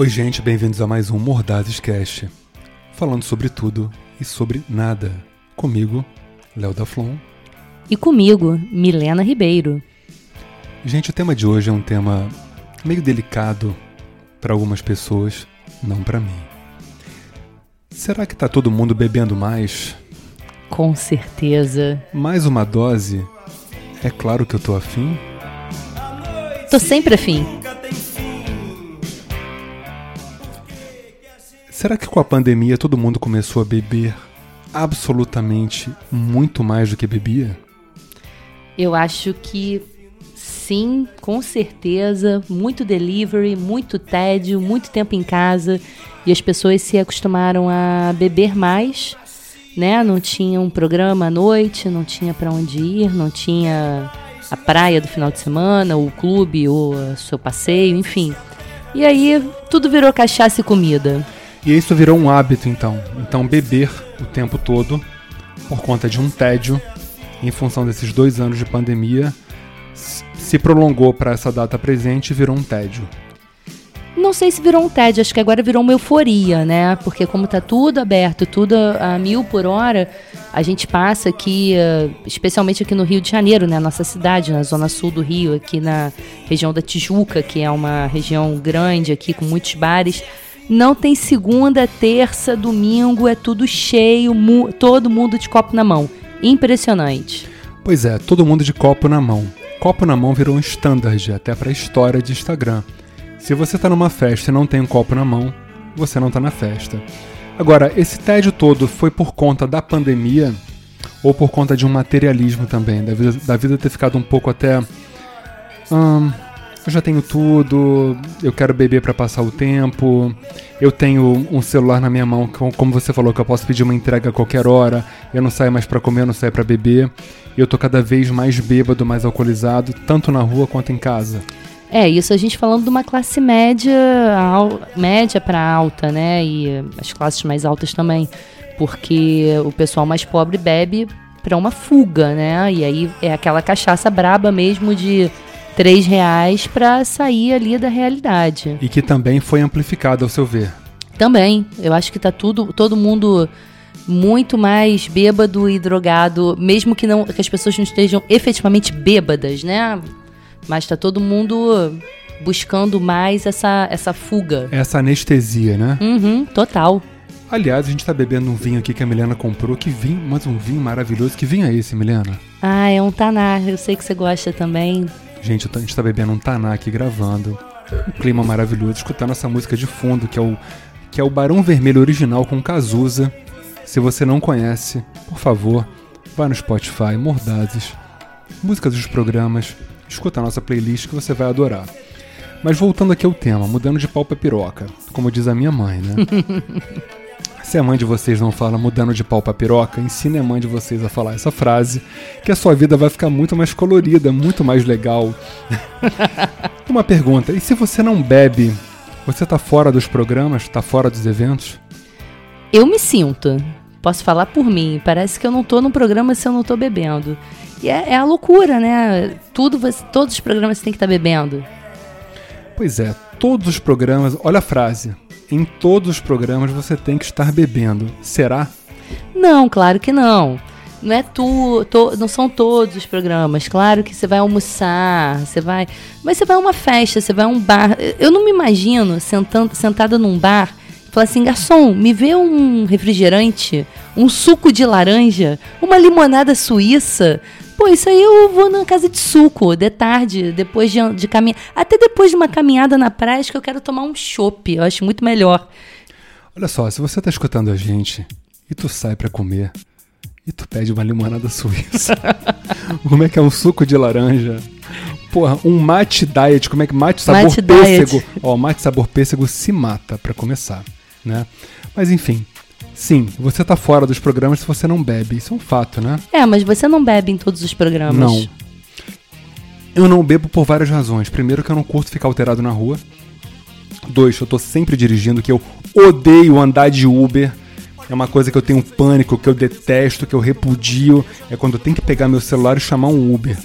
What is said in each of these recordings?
Oi, gente, bem-vindos a mais um Mordazes Cast, falando sobre tudo e sobre nada. Comigo, Léo da Flon. E comigo, Milena Ribeiro. Gente, o tema de hoje é um tema meio delicado para algumas pessoas, não para mim. Será que tá todo mundo bebendo mais? Com certeza. Mais uma dose? É claro que eu tô afim. Tô sempre afim. Será que com a pandemia todo mundo começou a beber absolutamente muito mais do que bebia? Eu acho que sim, com certeza. Muito delivery, muito tédio, muito tempo em casa. E as pessoas se acostumaram a beber mais, né? Não tinha um programa à noite, não tinha para onde ir, não tinha a praia do final de semana, o clube, ou o seu passeio, enfim. E aí tudo virou cachaça e comida. E isso virou um hábito então. Então beber o tempo todo por conta de um tédio em função desses dois anos de pandemia se prolongou para essa data presente e virou um tédio. Não sei se virou um tédio, acho que agora virou uma euforia, né? Porque como tá tudo aberto, tudo a mil por hora, a gente passa aqui, eh, especialmente aqui no Rio de Janeiro, né? Nossa cidade, na zona sul do Rio, aqui na região da Tijuca, que é uma região grande aqui com muitos bares. Não tem segunda, terça, domingo, é tudo cheio, mu todo mundo de copo na mão. Impressionante. Pois é, todo mundo de copo na mão. Copo na mão virou um standard até para a história de Instagram. Se você está numa festa e não tem um copo na mão, você não está na festa. Agora, esse tédio todo foi por conta da pandemia ou por conta de um materialismo também, da vida, da vida ter ficado um pouco até. Hum, eu já tenho tudo, eu quero beber para passar o tempo, eu tenho um celular na minha mão, como você falou, que eu posso pedir uma entrega a qualquer hora, eu não saio mais para comer, eu não saio para beber, eu tô cada vez mais bêbado, mais alcoolizado, tanto na rua quanto em casa. É, isso a gente falando de uma classe média, média para alta, né? E as classes mais altas também. Porque o pessoal mais pobre bebe para uma fuga, né? E aí é aquela cachaça braba mesmo de três reais para sair ali da realidade. E que também foi amplificado, ao seu ver. Também. Eu acho que tá tudo, todo mundo muito mais bêbado e drogado, mesmo que não que as pessoas não estejam efetivamente bêbadas, né? Mas tá todo mundo buscando mais essa, essa fuga. Essa anestesia, né? Uhum, total. Aliás, a gente tá bebendo um vinho aqui que a Milena comprou. Que vinho, mas um vinho maravilhoso. Que vinho é esse, Milena? Ah, é um Taná. Eu sei que você gosta também. Gente, a gente tá bebendo um Taná aqui gravando. Um clima maravilhoso, escutando essa música de fundo, que é o, que é o Barão Vermelho original com Cazuza. Se você não conhece, por favor, vá no Spotify, Mordazes, músicas dos programas, escuta a nossa playlist que você vai adorar. Mas voltando aqui ao tema, mudando de pau pra piroca, como diz a minha mãe, né? Se a mãe de vocês não fala mudando de pau pra piroca, ensine a mãe de vocês a falar essa frase, que a sua vida vai ficar muito mais colorida, muito mais legal. Uma pergunta: e se você não bebe, você tá fora dos programas, tá fora dos eventos? Eu me sinto. Posso falar por mim. Parece que eu não tô no programa se eu não tô bebendo. E é, é a loucura, né? Tudo, você, todos os programas você tem que estar tá bebendo. Pois é, todos os programas. Olha a frase. Em todos os programas você tem que estar bebendo. Será? Não, claro que não. Não é tu, to, não são todos os programas. Claro que você vai almoçar, você vai, mas você vai a uma festa, você vai a um bar. Eu não me imagino sentando, sentada num bar Fala assim, garçom, me vê um refrigerante, um suco de laranja, uma limonada suíça. Pô, isso aí eu vou na casa de suco, de tarde, depois de, de caminhar. Até depois de uma caminhada na praia, acho que eu quero tomar um chopp. Eu acho muito melhor. Olha só, se você tá escutando a gente e tu sai para comer e tu pede uma limonada suíça, como é que é um suco de laranja? Porra, um mate diet, como é que mate sabor mate pêssego? Diet. Ó, mate sabor pêssego se mata para começar né? Mas enfim, sim, você tá fora dos programas se você não bebe. Isso é um fato, né? É, mas você não bebe em todos os programas. Não. Eu não bebo por várias razões. Primeiro, que eu não curto ficar alterado na rua. Dois, eu tô sempre dirigindo, que eu odeio andar de Uber. É uma coisa que eu tenho pânico, que eu detesto, que eu repudio. É quando eu tenho que pegar meu celular e chamar um Uber.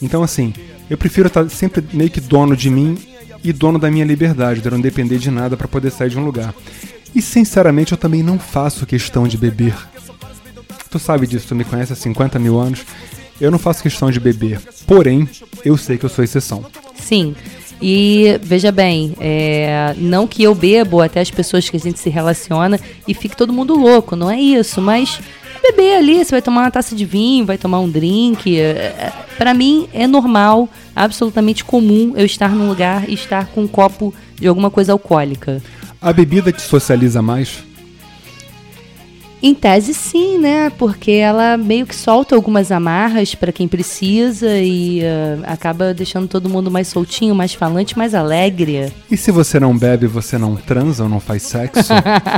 Então, assim, eu prefiro estar sempre meio que dono de mim e dono da minha liberdade, de não depender de nada para poder sair de um lugar. E sinceramente eu também não faço questão de beber. Tu sabe disso, tu me conhece há 50 mil anos. Eu não faço questão de beber. Porém, eu sei que eu sou exceção. Sim. E veja bem, é, não que eu bebo até as pessoas que a gente se relaciona e fique todo mundo louco, não é isso, mas beber ali, você vai tomar uma taça de vinho, vai tomar um drink. É, é para mim é normal, absolutamente comum eu estar num lugar e estar com um copo de alguma coisa alcoólica. A bebida te socializa mais? Em tese, sim, né? Porque ela meio que solta algumas amarras para quem precisa e uh, acaba deixando todo mundo mais soltinho, mais falante, mais alegre. E se você não bebe, você não transa ou não faz sexo?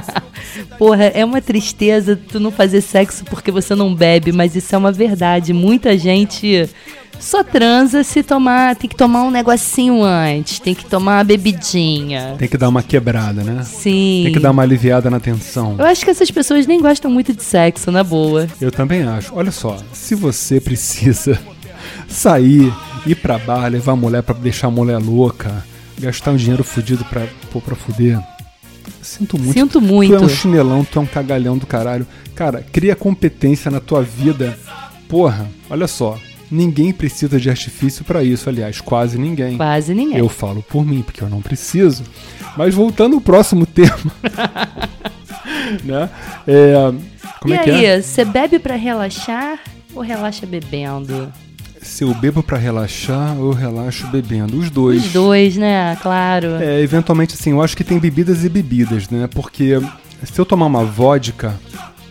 Porra, é uma tristeza tu não fazer sexo porque você não bebe, mas isso é uma verdade. Muita gente só transa se tomar, tem que tomar um negocinho antes, tem que tomar uma bebidinha. Tem que dar uma quebrada, né? Sim. Tem que dar uma aliviada na tensão. Eu acho que essas pessoas nem gostam muito de sexo, na boa. Eu também acho. Olha só, se você precisa sair, ir pra bar, levar a mulher pra deixar a mulher louca, gastar um dinheiro fudido pra, pô, pra fuder. Sinto muito. Sinto muito. Tu é um chinelão, tu é um cagalhão do caralho. Cara, cria competência na tua vida. Porra, olha só. Ninguém precisa de artifício para isso, aliás, quase ninguém. Quase ninguém. Eu falo por mim, porque eu não preciso. Mas voltando ao próximo tema. né? É, como e é aí, que é? você bebe para relaxar ou relaxa bebendo? Se eu bebo para relaxar ou relaxo bebendo? Os dois. Os dois, né? Claro. É, eventualmente, assim, eu acho que tem bebidas e bebidas, né? Porque se eu tomar uma vodka,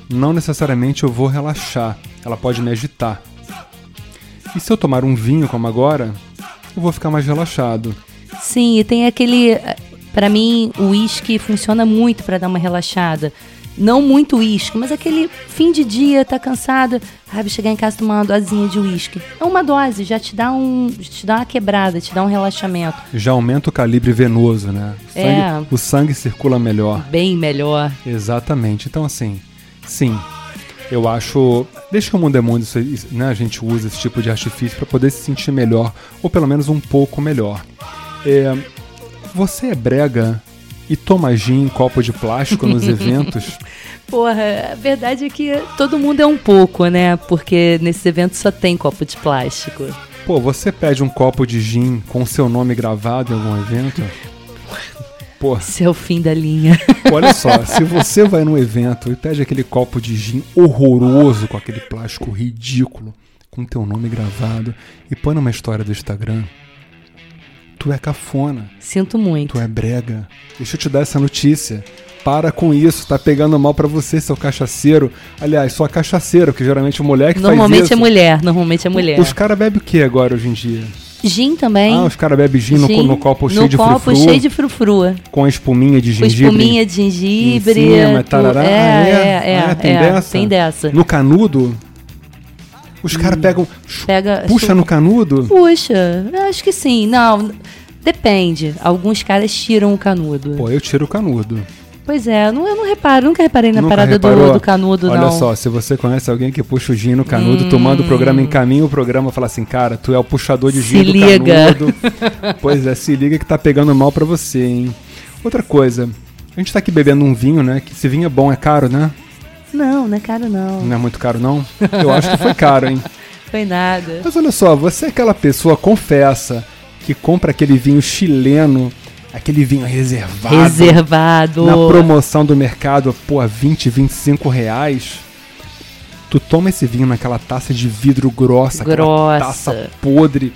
não necessariamente eu vou relaxar. Ela pode me agitar. E se eu tomar um vinho como agora, eu vou ficar mais relaxado. Sim, e tem aquele. Para mim, o uísque funciona muito para dar uma relaxada. Não muito uísque, mas aquele fim de dia, tá cansado. Ah, chegar em casa e tomar uma dosinha de uísque. É uma dose, já te dá um. te dá uma quebrada, te dá um relaxamento. Já aumenta o calibre venoso, né? O sangue, É. o sangue circula melhor. Bem melhor. Exatamente. Então, assim, sim, eu acho. Desde que o mundo é mundo, né, a gente usa esse tipo de artifício para poder se sentir melhor, ou pelo menos um pouco melhor. É, você é brega e toma gin em copo de plástico nos eventos? Porra, a verdade é que todo mundo é um pouco, né? Porque nesses eventos só tem copo de plástico. Pô, você pede um copo de gin com seu nome gravado em algum evento? Pô, Esse é o fim da linha. olha só, se você vai num evento e pede aquele copo de gin horroroso com aquele plástico ridículo, com teu nome gravado e põe numa história do Instagram, tu é cafona, Sinto muito. tu é brega. Deixa eu te dar essa notícia. Para com isso, tá pegando mal pra você, seu cachaceiro. Aliás, sua cachaceira, porque geralmente é mulher que faz Normalmente isso. é mulher, normalmente é mulher. Os caras bebem o que agora hoje em dia? Gin também. Ah, os caras bebem gin, no, Gin no copo no cheio de copo frufru, cheio de frufru. com a espuminha de Com gengibre. espuminha de gengibre. Em cima, tarará. É, Ah, é? é, é, Ah, tem é, dessa? Tem dessa. No canudo, os caras pegam, Pega. puxa no canudo. Puxa, acho que sim. Não, depende. Alguns caras tiram o canudo. Pô, eu tiro o canudo. Pois é, não, eu não reparo, nunca reparei na Nunca parada do, do canudo, Olha não. só, se você conhece alguém que puxa o gin no canudo, tu manda o programa em caminho, o programa fala assim, cara, tu é o puxador de gin Se do liga. canudo. pois é, se liga que tá pegando mal pra você, hein. Outra coisa, a gente tá aqui bebendo um vinho, né, que esse vinho é bom, é caro, né? Não, não é caro, não. Não é muito caro, não? Eu acho que foi caro, hein. Foi nada. Mas olha só, você é aquela pessoa, confessa, que compra aquele vinho chileno, aquele vinho reservado. Reservado. Na promoção do mercado, pô, a 20, 25 reais. Tu toma esse vinho naquela taça de vidro grossa, aquela Grossa. taça podre.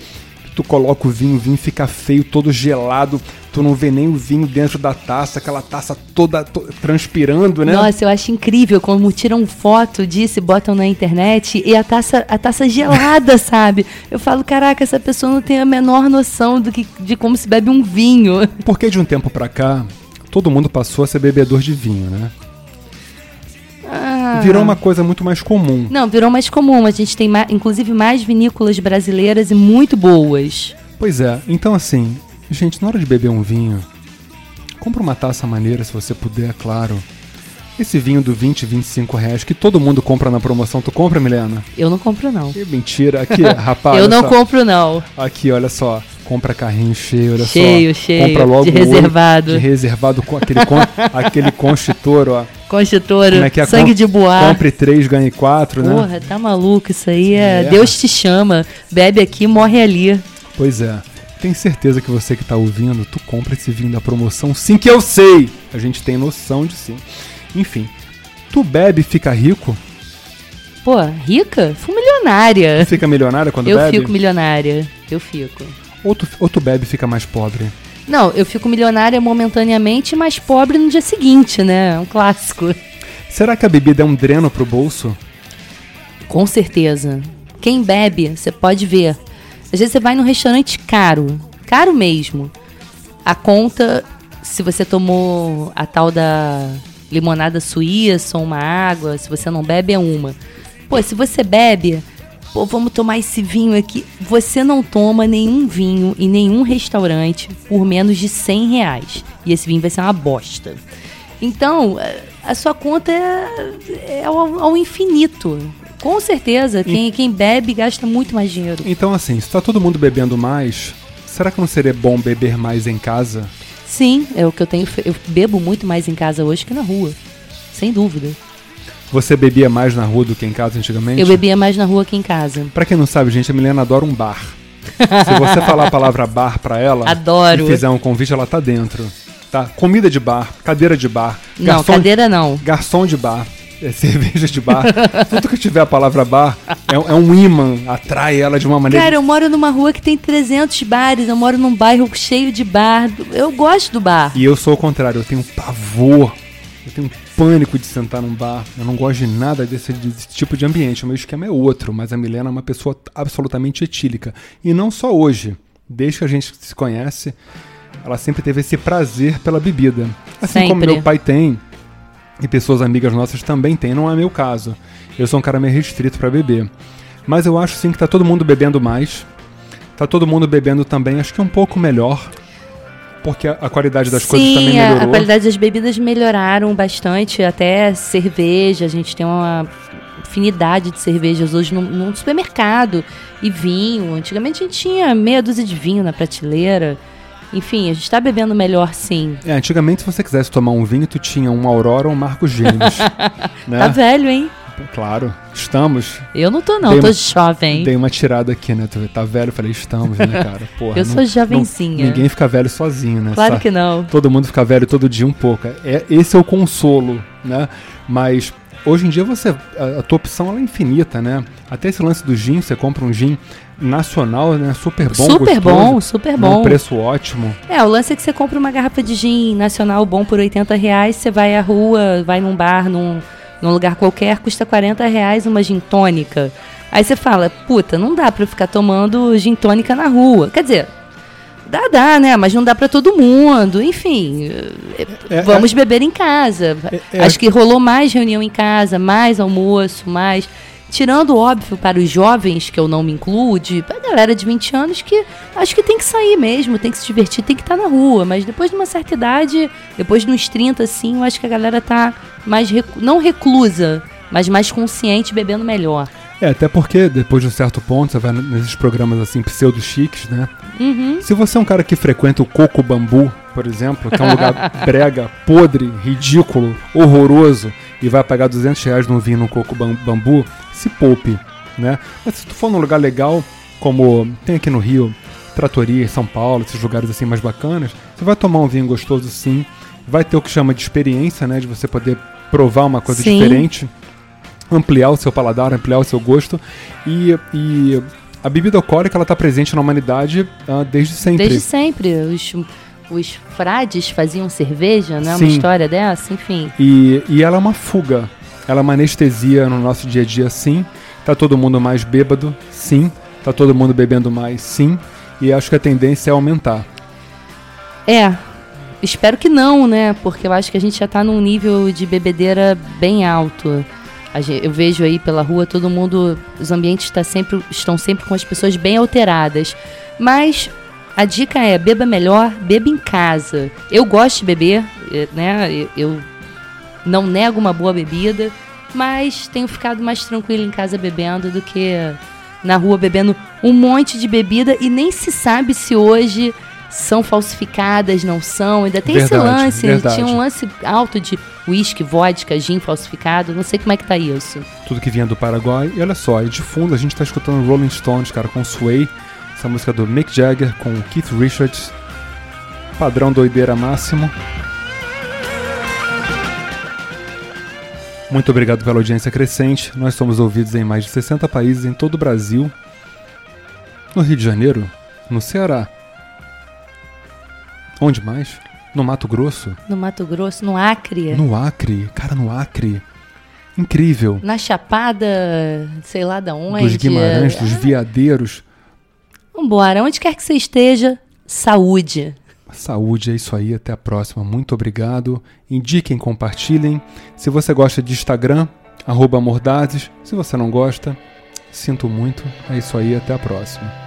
Tu coloca o vinho, o vinho fica feio, todo gelado. Tu não vê nem o vinho dentro da taça, aquela taça toda to- transpirando, né? Nossa, eu acho incrível como tiram foto disso e botam na internet e a taça, a taça gelada, sabe? Eu falo, caraca, essa pessoa não tem a menor noção do que, de como se bebe um vinho. Porque de um tempo pra cá, todo mundo passou a ser bebedor de vinho, né? Ah. Virou uma coisa muito mais comum. Não, virou mais comum. A gente tem, inclusive, mais vinícolas brasileiras e muito boas. Pois é, então assim, gente, na hora de beber um vinho, compra uma taça maneira se você puder, claro. Esse vinho do 20, 25 reais que todo mundo compra na promoção, tu compra, Milena? Eu não compro, não. Que mentira. Aqui, rapaz. eu não só. compro, não. Aqui, olha só. compra carrinho cheio, olha cheio, só. Cheio, compra logo de reservado. de reservado com aquele, con, aquele constitor, ó. Constitor, é é? sangue de boar. Compre três, ganhe quatro, Porra, né? Porra, tá maluco, isso aí é... é. Deus te chama, bebe aqui, morre ali. Pois é. Tenho certeza que você que tá ouvindo, tu compra esse vinho da promoção, sim que eu sei. A gente tem noção de sim. Enfim, tu bebe e fica rico? Pô, rica? Fui milionária. Tu fica milionária quando eu bebe? Eu fico milionária. Eu fico. Ou tu, ou tu bebe e fica mais pobre? Não, eu fico milionária momentaneamente, mas pobre no dia seguinte, né? É um clássico. Será que a bebida é um dreno pro bolso? Com certeza. Quem bebe, você pode ver. Às vezes você vai num restaurante caro, caro mesmo. A conta, se você tomou a tal da limonada suíça ou uma água, se você não bebe, é uma. Pô, se você bebe, pô, vamos tomar esse vinho aqui. Você não toma nenhum vinho em nenhum restaurante por menos de 100 reais. E esse vinho vai ser uma bosta. Então, a sua conta é, é ao, ao infinito. Com certeza, quem, quem bebe gasta muito mais dinheiro. Então, assim, se tá todo mundo bebendo mais, será que não seria bom beber mais em casa? Sim, é o que eu tenho. Eu bebo muito mais em casa hoje que na rua. Sem dúvida. Você bebia mais na rua do que em casa antigamente? Eu bebia mais na rua que em casa. Pra quem não sabe, gente, a Milena adora um bar. Se você falar a palavra bar pra ela Adoro. e fizer um convite, ela tá dentro. Tá? Comida de bar, cadeira de bar. Não, cadeira não. Garçom de bar. É, cerveja de bar. Tudo que tiver a palavra bar é, é, um imã, atrai ela de uma maneira. Cara, eu moro numa rua que tem 300 bares, eu moro num bairro cheio de bar. Eu gosto do bar. E eu sou o contrário, eu tenho pavor eu tenho pânico de sentar num bar. Eu não gosto de nada desse, desse, tipo de ambiente. O meu esquema é outro, mas a Milena é uma pessoa absolutamente etílica. E não só hoje. Desde que a gente se conhece, ela sempre teve esse prazer pela bebida. Assim sempre. como meu pai tem, e pessoas amigas nossas também têm, não é meu caso. Eu sou um cara meio restrito para beber. Mas eu acho sim que tá todo mundo bebendo mais. Tá todo mundo bebendo também, acho que um pouco melhor porque a, qualidade das Sim, coisas também melhorou. a qualidade das bebidas melhoraram bastante, até cerveja, a gente tem uma infinidade de cervejas hoje no, no supermercado e vinho. Antigamente a gente tinha meia dúzia de vinho na prateleira. Enfim, a gente está bebendo melhor sim. É, antigamente se você quisesse tomar um vinho, tu tinha um Aurora ou um Marcos Gêmeos. né? Tá velho, hein? Claro, estamos. Eu não tô, não, dei tô uma, jovem. Dei uma tirada aqui, né? Tu tá velho, falei, estamos, né, cara? Porra, eu não, sou jovencinha. Não, ninguém fica velho sozinho, né? Claro que não. Todo mundo fica velho todo dia um pouco. É, esse é o consolo, né? Mas hoje em dia você. A, a tua opção é infinita, né? Até esse lance do gin, você compra um gin nacional, né? Super bom, Super gostoso, bom, super bom. Um preço ótimo. É, o lance é que você compra uma garrafa de gin nacional bom por 80 reais, você vai à rua, vai num bar, num num lugar qualquer, custa 40 reais uma gin tônica. Aí você fala, puta, não dá pra eu ficar tomando gin tônica na rua. Quer dizer, dá, dá, né? Mas não dá para todo mundo. Enfim, é, é vamos é, beber em casa. É, é, Acho que rolou mais reunião em casa, mais almoço, mais. Tirando, óbvio, para os jovens, que eu não me incluo, de, a galera de 20 anos que acho que tem que sair mesmo, tem que se divertir, tem que estar tá na rua. Mas depois de uma certa idade, depois de uns 30, assim, eu acho que a galera tá mais, recu não reclusa, mas mais consciente, bebendo melhor. É, até porque depois de um certo ponto, você vai nesses programas assim, pseudo-chiques, né? Uhum. Se você é um cara que frequenta o Coco Bambu, por exemplo, que é um lugar brega, podre, ridículo, horroroso, e vai pagar 200 reais num vinho no Coco Bambu, se poupe, né? Mas se tu for num lugar legal, como tem aqui no Rio, Tratoria, São Paulo, esses lugares assim mais bacanas, você vai tomar um vinho gostoso sim, vai ter o que chama de experiência, né? De você poder provar uma coisa sim. diferente ampliar o seu paladar, ampliar o seu gosto. E, e a bebida alcoólica ela está presente na humanidade uh, desde sempre. Desde sempre. Os, os frades faziam cerveja, né? Sim. Uma história dessa, enfim. E, e ela é uma fuga. Ela é uma anestesia no nosso dia a dia, sim. Tá todo mundo mais bêbado, sim. Tá todo mundo bebendo mais, sim. E acho que a tendência é aumentar. É, espero que não, né? Porque eu acho que a gente já está num nível de bebedeira bem alto eu vejo aí pela rua todo mundo, os ambientes tá sempre, estão sempre com as pessoas bem alteradas. Mas a dica é beba melhor, beba em casa. Eu gosto de beber, eh, né? Eu não nego uma boa bebida, mas tenho ficado mais tranquilo em casa bebendo do que na rua bebendo um monte de bebida e nem se sabe se hoje são falsificadas, não são. Ainda tem Verdade, esse lance. verdade. Tinha um lance alto de uísque, vodka, gin falsificado. Não sei como é que tá isso. Tudo que vinha do Paraguai. E olha só, e de fundo a gente tá escutando Rolling Stones, cara, com Sway. Essa música do Mick Jagger com Keith Richards. Padrão doideira máximo. Muito obrigado pela audiência crescente. Nós somos ouvidos em mais de 60 países em todo o Brasil. No Rio de Janeiro, no Ceará. Onde mais? No Mato Grosso, No Mato Grosso, no Acre, no Acre, cara, no Acre. Incrível. na Chapada, sei lá da onde. Dos Guimarães, dos Veadeiros. Vambora, onde quer que você esteja, saúde. Saúde, é isso aí. Até a próxima. Muito obrigado. Indiquem, compartilhem. Se você gosta de Instagram, arroba Mordazes. Se você não gosta, sinto muito. É isso aí. Até a próxima.